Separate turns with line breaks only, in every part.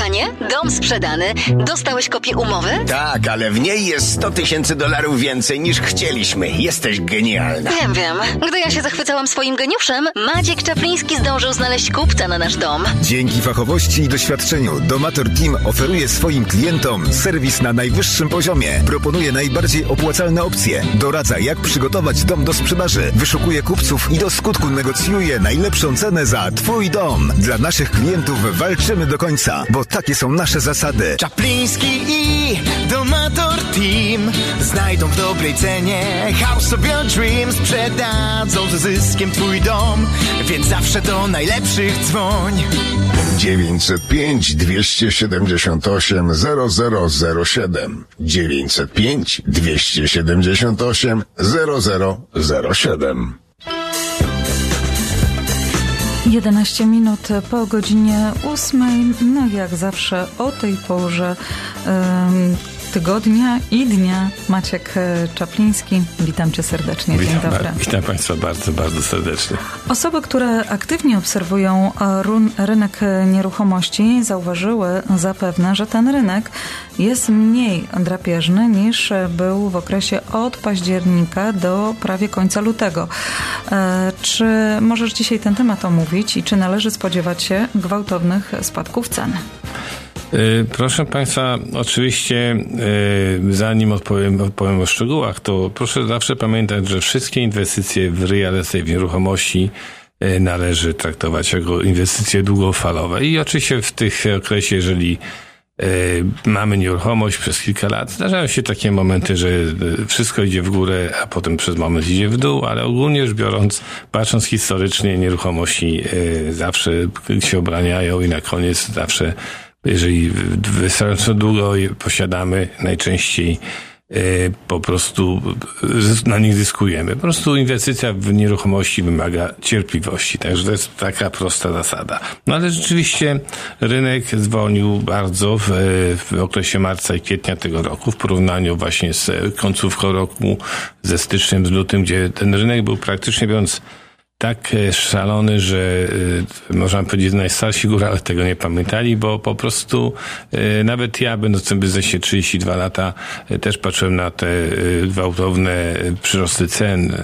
Kochanie, dom sprzedany. Dostałeś kopię umowy?
Tak, ale w niej jest 100 tysięcy dolarów więcej niż chcieliśmy. Jesteś genialna.
Wiem, wiem. Gdy ja się zachwycałam swoim geniuszem, Maciek Czapliński zdążył znaleźć kupca na nasz dom.
Dzięki fachowości i doświadczeniu Domator Team oferuje swoim klientom serwis na najwyższym poziomie. Proponuje najbardziej opłacalne opcje. Doradza jak przygotować dom do sprzedaży. Wyszukuje kupców i do skutku negocjuje najlepszą cenę za Twój dom. Dla naszych klientów walczymy do końca, bo takie są nasze zasady.
Czapliński i Domator Team Znajdą w dobrej cenie. House of Your Dreams Sprzedadzą ze zyskiem twój dom Więc zawsze do najlepszych dzwoń.
905 278 0007 905 278 0007
11 minut po godzinie 8. No jak zawsze o tej porze em, tygodnia i dnia Maciek e, Czapliński. Witam cię serdecznie. Dzień
Witam,
dobry.
witam Państwa bardzo, bardzo serdecznie.
Osoby, które aktywnie obserwują e, rynek nieruchomości, zauważyły zapewne, że ten rynek jest mniej drapieżny niż był w okresie od października do prawie końca lutego. E, Czy możesz dzisiaj ten temat omówić i czy należy spodziewać się gwałtownych spadków cen?
Y, Proszę Państwa, oczywiście y, zanim odpowiem, odpowiem o szczegółach, to proszę zawsze pamiętać, że wszystkie inwestycje w real estate, w nieruchomości y, należy traktować jako inwestycje długofalowe. I oczywiście w tych okresie, jeżeli mamy nieruchomość przez kilka lat, zdarzają się takie momenty, że wszystko idzie w górę, a potem przez moment idzie w dół, ale ogólnie rzecz biorąc, patrząc historycznie, nieruchomości zawsze się obraniają i na koniec zawsze jeżeli wystarczająco długo je posiadamy, najczęściej e, po prostu na nich zyskujemy. Po prostu inwestycja w nieruchomości wymaga cierpliwości. Także to jest taka prosta zasada. No ale rzeczywiście rynek zwolnił bardzo w, w okresie marca i kwietnia tego roku w porównaniu właśnie z końcówką roku, ze styczniem, z lutym, gdzie ten rynek był praktycznie biorąc tak e, szalony, że e, można powiedzieć najstarsi górale tego nie pamiętali, bo po prostu e, nawet ja, będąc w biznesie 32 lata, też patrzyłem na te gwałtowne przyrosty cen,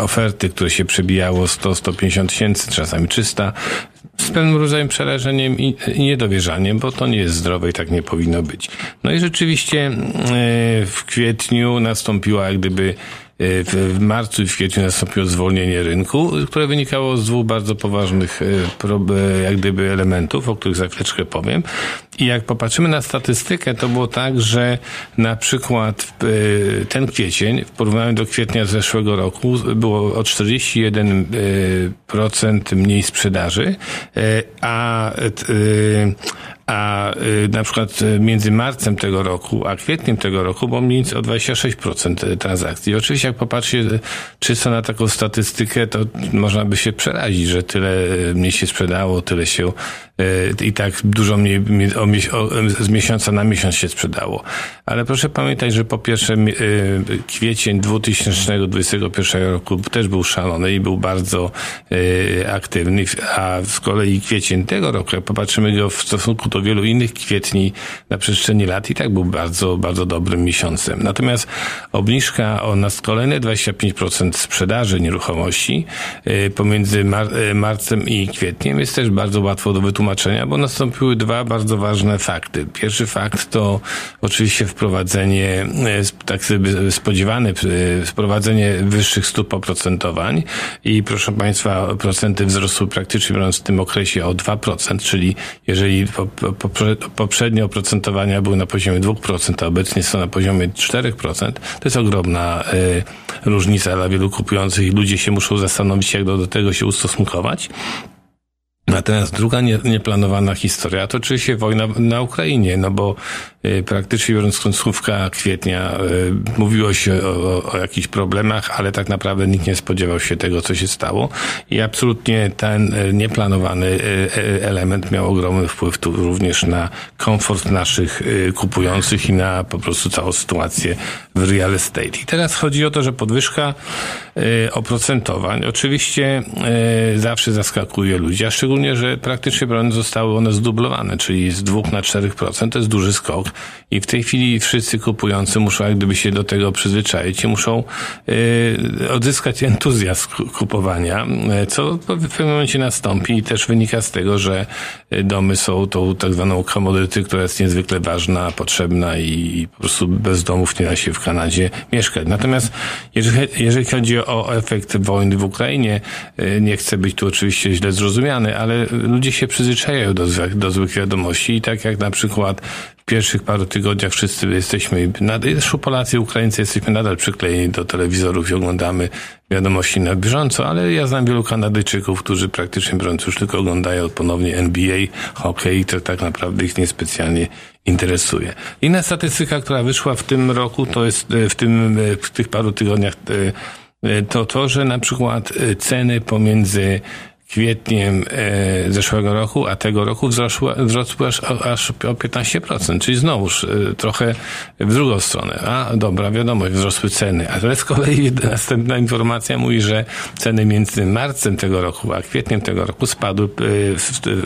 oferty, które się przebijało 100-150 tysięcy, czasami 300, z pewnym rodzajem przerażeniem i, niedowierzaniem, bo to nie jest zdrowe i tak nie powinno być. No i rzeczywiście w kwietniu nastąpiła jak gdyby w w marcu i w kwietniu nastąpiło zwolnienie rynku, które wynikało z dwóch bardzo poważnych prob- e, jak gdyby elementów, o których za chwileczkę powiem. I jak popatrzymy na statystykę, to było tak, że na przykład ten kwiecień w porównaniu do kwietnia zeszłego roku było o 41% e, procent mniej sprzedaży, a a y, na przykład y, między marcem tego roku, a kwietniem tego roku było mniej o 26% transakcji. I oczywiście jak popatrzy y, czysto na taką statystykę, to można by się przerazić, że tyle y, mniej się sprzedało, tyle się y, i tak dużo mniej z miesiąca na miesiąc się sprzedało. Ale proszę pamiętać, że po pierwsze y, kwiecień 2021 roku też był szalony i był bardzo y, aktywny, a z kolei kwiecień tego roku, jak popatrzymy go w stosunku do wielu innych kwietni na przestrzeni lat i tak był bardzo, bardzo dobrym miesiącem. Natomiast obniżka o nas kolejne 25% sprzedaży nieruchomości y, pomiędzy mar- y, marcem i kwietniem jest też bardzo łatwo do wytłumaczenia, bo nastąpiły dwa bardzo ważne fakty. Pierwszy fakt to oczywiście wprowadzenie, y, tak spodziewane, wprowadzenie wyższych stóp oprocentowań i proszę Państwa, procenty wzrosły praktycznie w tym okresie o 2%, czyli jeżeli poprzednie oprocentowania były na poziomie 2%, a obecnie są na poziomie 4%, to jest ogromna y, różnica dla wielu kupujących i ludzie się muszą zastanowić, jak do, do tego się ustosunkować. Natomiast druga nie, nieplanowana historia to oczywiście wojna na Ukrainie, no bo y, praktycznie biorąc końcówka kwietnia y, mówiło się o, o, o jakichś problemach, ale tak naprawdę nikt nie spodziewał się tego, co się stało i absolutnie ten y, nieplanowany y, y, element miał ogromny wpływ tu również na komfort naszych y, kupujących i na po prostu całą sytuację w real estate. I teraz chodzi o to, że podwyżka y, oprocentowań oczywiście y, zawsze zaskakuje ludzi, a szczególnie szczególnie, że praktycznie biorąc zostały one zdublowane, czyli z 2 na 4%. To jest duży skok i w tej chwili wszyscy kupujący muszą jak gdyby się do tego przyzwyczaić i muszą y, odzyskać entuzjazm kupowania, co w pewnym momencie nastąpi i też wynika z tego, że domy są tą tak zwaną komodyty, która jest niezwykle ważna, potrzebna i po prostu bez domów nie da się w Kanadzie mieszkać. Natomiast jeżeli, jeżeli chodzi o efekt wojny w Ukrainie, nie chcę być tu oczywiście źle zrozumiany, ale ludzie się przyzwyczajają do, do złych wiadomości i tak jak na przykład w pierwszych paru tygodniach wszyscy jesteśmy, zresztą Polacy Ukraińcy jesteśmy nadal przyklejeni do telewizorów i oglądamy wiadomości na bieżąco, ale ja znam wielu Kanadyjczyków, którzy praktycznie biorąc już tylko oglądają ponownie NBA, hokej to tak naprawdę ich niespecjalnie interesuje. Inna statystyka, która wyszła w tym roku, to jest w tym, w tych paru tygodniach to to, że na przykład ceny pomiędzy kwietniem e, zeszłego roku, a tego roku wzrosły, wzrosły aż, aż o 15%, czyli znowuż e, trochę w drugą stronę. A dobra, wiadomo, wzrosły ceny. Ale z kolei następna informacja mówi, że ceny między marcem tego roku a kwietniem tego roku spadły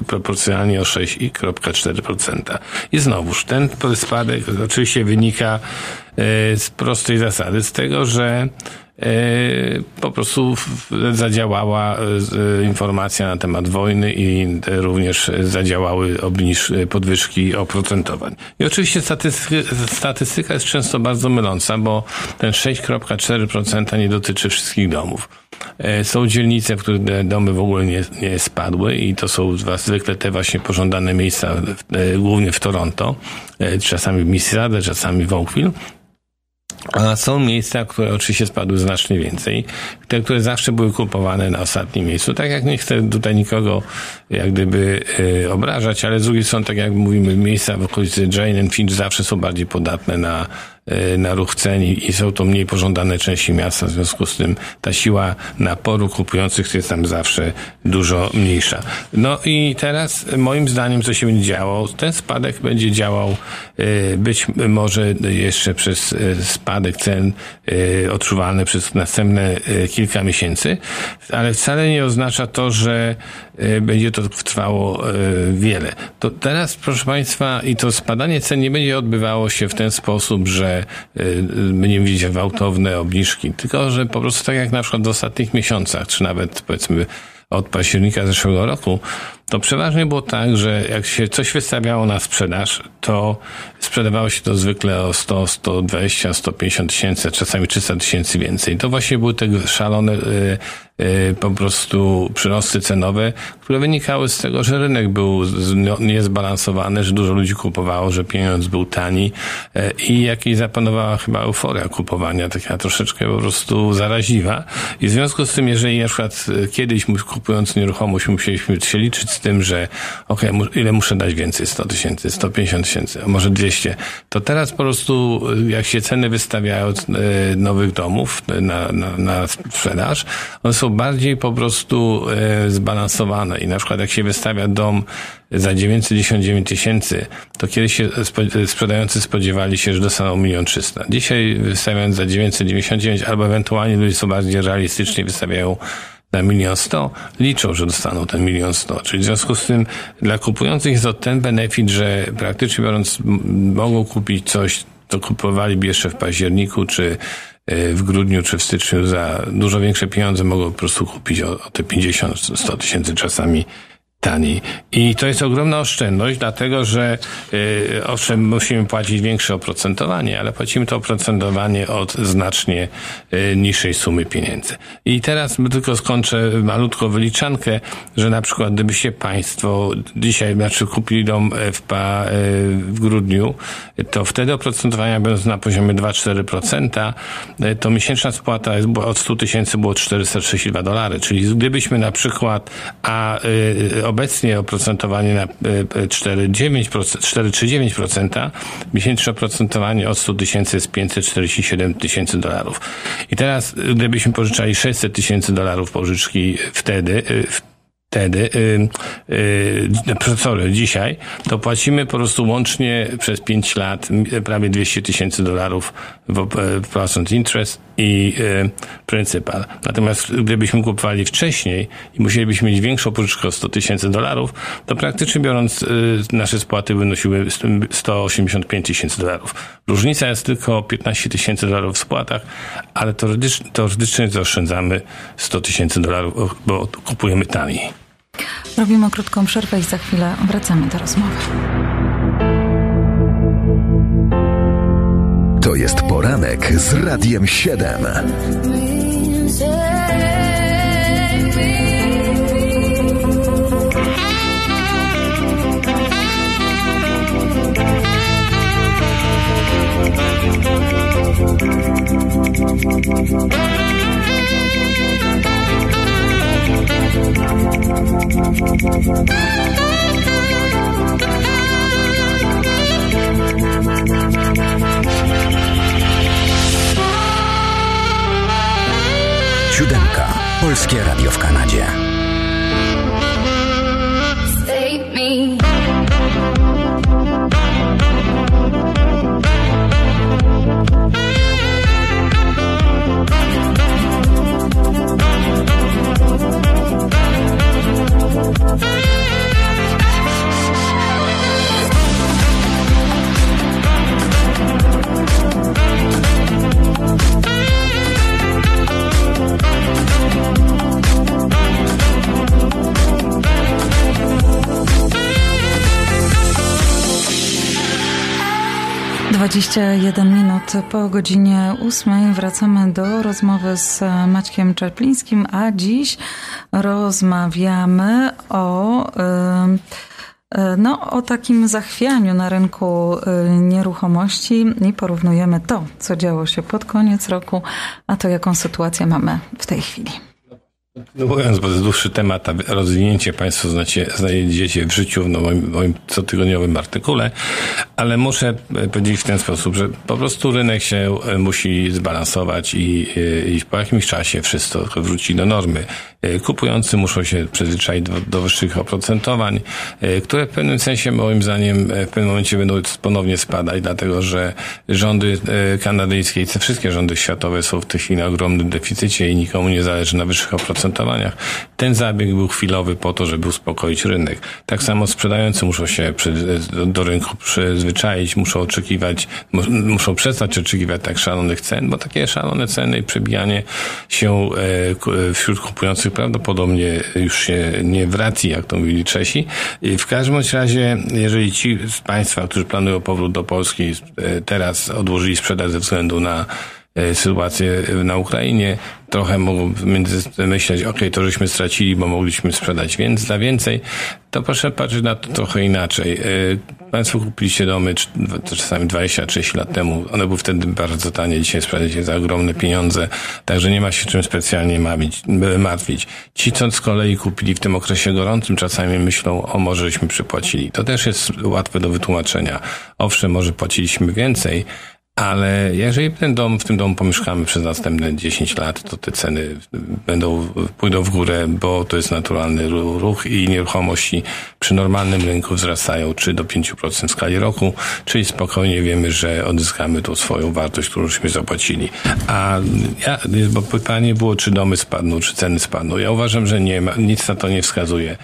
e, proporcjonalnie o 6,4%. I znowuż ten spadek oczywiście wynika z prostej zasady, z tego, że po prostu zadziałała e, informacja na temat wojny i również zadziałały obniż podwyżki oprocentowań. I oczywiście statystyka, statystyka jest często bardzo myląca, bo ten 6,4% nie dotyczy wszystkich domów. E, są dzielnice, w których domy w ogóle nie, nie spadły i to są zwykle te właśnie pożądane miejsca, e, głównie w Toronto, czasami w Mississauga, czasami w Oakville. A są miejsca, które oczywiście spadły znacznie więcej. Te, które zawsze były kupowane na ostatnim miejscu. Tak jak nie chcę tutaj nikogo jak gdyby y, obrażać, ale z drugiej strony, tak jak mówimy, miejsca w okolicy Jane and Finch zawsze są bardziej podatne na na ruch cen i są to mniej pożądane części miasta, w związku z tym ta siła naporu kupujących jest tam zawsze dużo mniejsza. No i teraz moim zdaniem co się będzie działo? Ten spadek będzie działał e, być może jeszcze przez e, spadek cen odczuwalny przez następne kilka miesięcy, ale wcale nie oznacza to, że będzie to trwało wiele. To teraz, proszę Państwa, i to spadanie cen nie będzie odbywało się w ten sposób, że Y, będziemy gwałtowne obniżki, tylko że po prostu tak jak na przykład w ostatnich miesiącach, czy nawet powiedzmy od października zeszłego roku, to przeważnie było tak, że jak się coś wystawiało na sprzedaż, to sprzedawało się to zwykle o 100, 120, 150 tysięcy, czasami 300 tysięcy więcej. To właśnie były te szalone y, po prostu przyrosty cenowe, które wynikały z tego, że rynek był niezbalansowany, że dużo ludzi kupowało, że pieniądz był tani y, i jakiej zapanowała chyba euforia kupowania, taka troszeczkę po prostu zaraziwa. I w związku z tym, jeżeli na przykład kiedyś kupując nieruchomość musieliśmy się liczyć z tym, że okay, ile muszę dać więcej? 100 tysięcy, 150 tysięcy, a może 200. To teraz po prostu, jak się ceny wystawiają nowych domów na, na, na sprzedaż, one są bardziej po prostu e, zbalansowane i na przykład jak się wystawia dom za 999 tysięcy, to kiedyś się sprzedający spodziewali się, że dostaną milion trzysta. Dzisiaj wystawiając za 999 albo ewentualnie ludzie są bardziej realistycznie wystawiają na milion sto, liczą, że dostaną ten milion sto. Czyli w związku z tym dla kupujących jest to ten benefit, że praktycznie biorąc mogą kupić coś, to kupowaliby jeszcze w październiku, czy e, w grudniu, czy w styczniu za dużo większe pieniądze mogą po prostu kupić o, o te 50, 100 tysięcy czasami taniej. I to jest ogromna oszczędność, dlatego że yy, owszem, musimy płacić większe oprocentowanie, ale płacimy to oprocentowanie od znacznie yy, niższej sumy pieniędzy. I teraz tylko skończę malutką wyliczankę, że na przykład gdybyście Państwo dzisiaj, znaczy kupili dom w, pa, yy, w grudniu, to wtedy oprocentowania będąc na poziomie 2-4%, yy, to miesięczna spłata jest, od 100 tysięcy było 432 dolary, czyli gdybyśmy na przykład, a yy, obecnie oprocentowanie na 4,9%, e, miesięczne oprocentowanie od 100 tysięcy jest 547 tysięcy dolarów. I teraz, gdybyśmy pożyczali 600 tysięcy dolarów pożyczki wtedy, e, wtedy, yy, yy, sorry, dzisiaj, to płacimy po prostu łącznie przez 5 lat prawie 200 tysięcy dolarów w, w procent interest i yy, pryncypal. Natomiast gdybyśmy kupowali wcześniej i musielibyśmy mieć większą pożyczkę o 100 tysięcy dolarów, to praktycznie biorąc yy, nasze spłaty wynosiły 185 tysięcy dolarów. Różnica jest tylko 15 tysięcy dolarów w spłatach, ale teoretycznie, teoretycznie zaoszczędzamy 100 tysięcy dolarów, bo kupujemy taniej.
Robimy krótką przerwę i za chwilę wracamy do rozmowy.
To jest poranek z Radiem 7. Radio w Kanadzie.
Save me.
21 minut po godzinie 8 wracamy do rozmowy z Maćkiem Czerplińskim, a dziś rozmawiamy o. Yy no, o takim zachwianiu na rynku y, nieruchomości i porównujemy to, co działo się pod koniec roku, a to jaką sytuację mamy w tej chwili.
No mówiąc, bo to dłuższy temat, a rozwinięcie Państwo znacie, znajdziecie w życiu w moim, moim cotygodniowym artykule, ale muszę powiedzieć w ten sposób, że po prostu rynek się musi zbalansować i, i po jakimś czasie wszystko wróci do normy. Kupujący muszą się przyzwyczaić do, do wyższych oprocentowań, które w pewnym sensie moim zdaniem w pewnym momencie będą ponownie spadać, dlatego że rządy kanadyjskie i wszystkie rządy światowe są w tej chwili na ogromnym deficycie i nikomu nie zależy na wyższych oprocentowaniach. Ten zabieg był chwilowy po to, żeby uspokoić rynek. Tak samo sprzedający muszą się przy, do, do rynku przyzwyczaić, muszą oczekiwać, muszą przestać oczekiwać tak szalonych cen, bo takie szalone ceny i przebijanie się wśród kupujących prawdopodobnie już się nie wraci, jak to mówili Czesi. W każdym razie, jeżeli ci z Państwa, którzy planują powrót do Polski, teraz odłożyli sprzedaż ze względu na sytuację na Ukrainie, trochę między myśleć, ok, to żeśmy stracili, bo mogliśmy sprzedać więc za więcej, to proszę patrzeć na to trochę inaczej. Państwo kupiliście domy czasami 20-30 lat temu, one były wtedy bardzo tanie, dzisiaj sprzedacie za ogromne pieniądze, także nie ma się czym specjalnie martwić. Ci, co z kolei kupili w tym okresie gorącym, czasami myślą, o może żeśmy przypłacili. To też jest łatwe do wytłumaczenia. Owszem, może płaciliśmy więcej, ale jeżeli ten dom, w tym domu pomieszkamy przez następne 10 lat, to te ceny będą, pójdą w górę, bo to jest naturalny ruch i nieruchomości przy normalnym rynku wzrastają 3 do 5% w skali roku, czyli spokojnie wiemy, że odzyskamy tą swoją wartość, którą żeśmy zapłacili. A ja, bo pytanie było, czy domy spadną, czy ceny spadną. Ja uważam, że nie ma, nic na to nie wskazuje.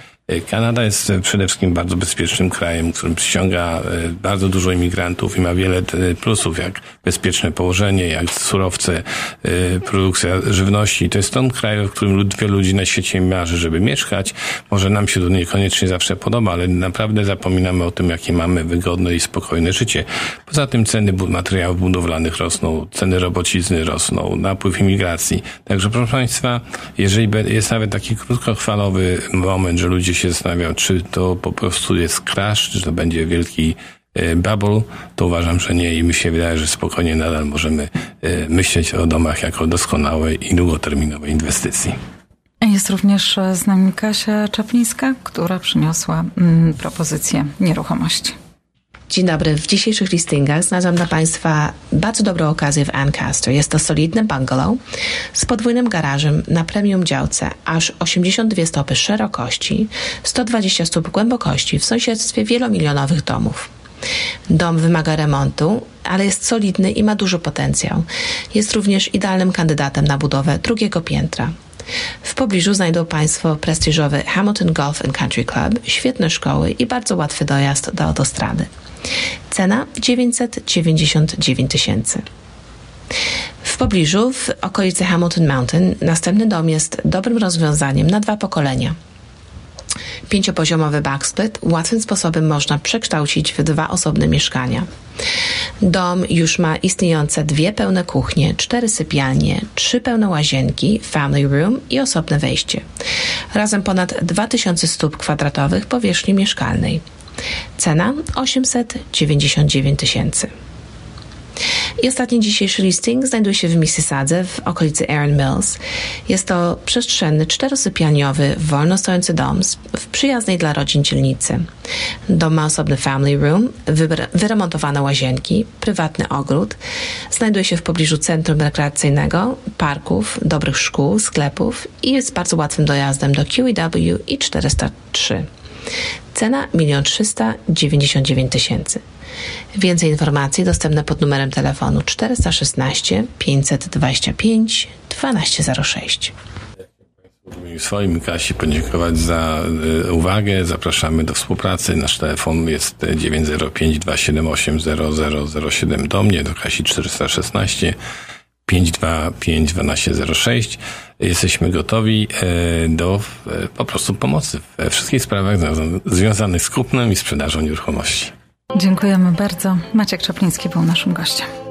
Kanada jest przede wszystkim bardzo bezpiecznym krajem, którym przyciąga bardzo dużo imigrantów i ma wiele plusów, jak bezpieczne położenie, jak surowce, produkcja żywności. To jest ten kraj, w którym wielu ludzi na świecie marzy, żeby mieszkać. Może nam się to niekoniecznie zawsze podoba, ale naprawdę zapominamy o tym, jakie mamy wygodne i spokojne życie. Poza tym ceny materiałów budowlanych rosną, ceny robocizny rosną, napływ imigracji. Także proszę Państwa, jeżeli jest nawet taki krótkochwalowy moment, że ludzie się zastanawiał, czy to po prostu jest crash, czy to będzie wielki bubble, to uważam, że nie i mi się wydaje, że spokojnie nadal możemy myśleć o domach jako doskonałej i długoterminowej inwestycji.
Jest również z nami Kasia Czaplińska, która przyniosła mm, propozycję nieruchomości.
Dzień dobry. W dzisiejszych listingach znalazłam dla Państwa bardzo dobrą okazję w Ancaster. Jest to solidny bungalow z podwójnym garażem na premium działce, aż 82 stopy szerokości, 120 stóp głębokości w sąsiedztwie wielomilionowych domów. Dom wymaga remontu, ale jest solidny i ma duży potencjał. Jest również idealnym kandydatem na budowę drugiego piętra. W pobliżu znajdą Państwo prestiżowy Hamilton Golf and Country Club, świetne szkoły i bardzo łatwy dojazd do autostrady. Cena 999 tysięcy. W pobliżu, w okolicy Hamilton Mountain, następny dom jest dobrym rozwiązaniem na dwa pokolenia. Pięciopoziomowy backsplit łatwym sposobem można przekształcić w dwa osobne mieszkania. Dom już ma istniejące dwie pełne kuchnie, cztery sypialnie, trzy pełne łazienki, family room i osobne wejście. Razem ponad 2000 stóp kwadratowych powierzchni mieszkalnej. Cena 899 tysięcy. I ostatni dzisiejszy listing znajduje się w Mississadze w okolicy Aaron Mills. Jest to przestrzenny, czterosypialniowy, wolno stojący dom w przyjaznej dla rodzin dzielnicy. Dom ma osobny family room, wyremontowane łazienki, prywatny ogród. Znajduje się w pobliżu centrum rekreacyjnego, parków, dobrych szkół, sklepów i jest bardzo łatwym dojazdem do QEW i 403. Cena 1 399 tysięcy. Więcej informacji dostępne pod numerem telefonu 416 525 1206.
W swoim Kasi podziękować za y, uwagę. Zapraszamy do współpracy. Nasz telefon jest 905 278 0007 do mnie, do Kasi 416 525 1206. Jesteśmy gotowi e, do e, po prostu pomocy we wszystkich sprawach związanych z kupnem i sprzedażą nieruchomości.
Dziękujemy bardzo. Maciek Czapliński był naszym gościem.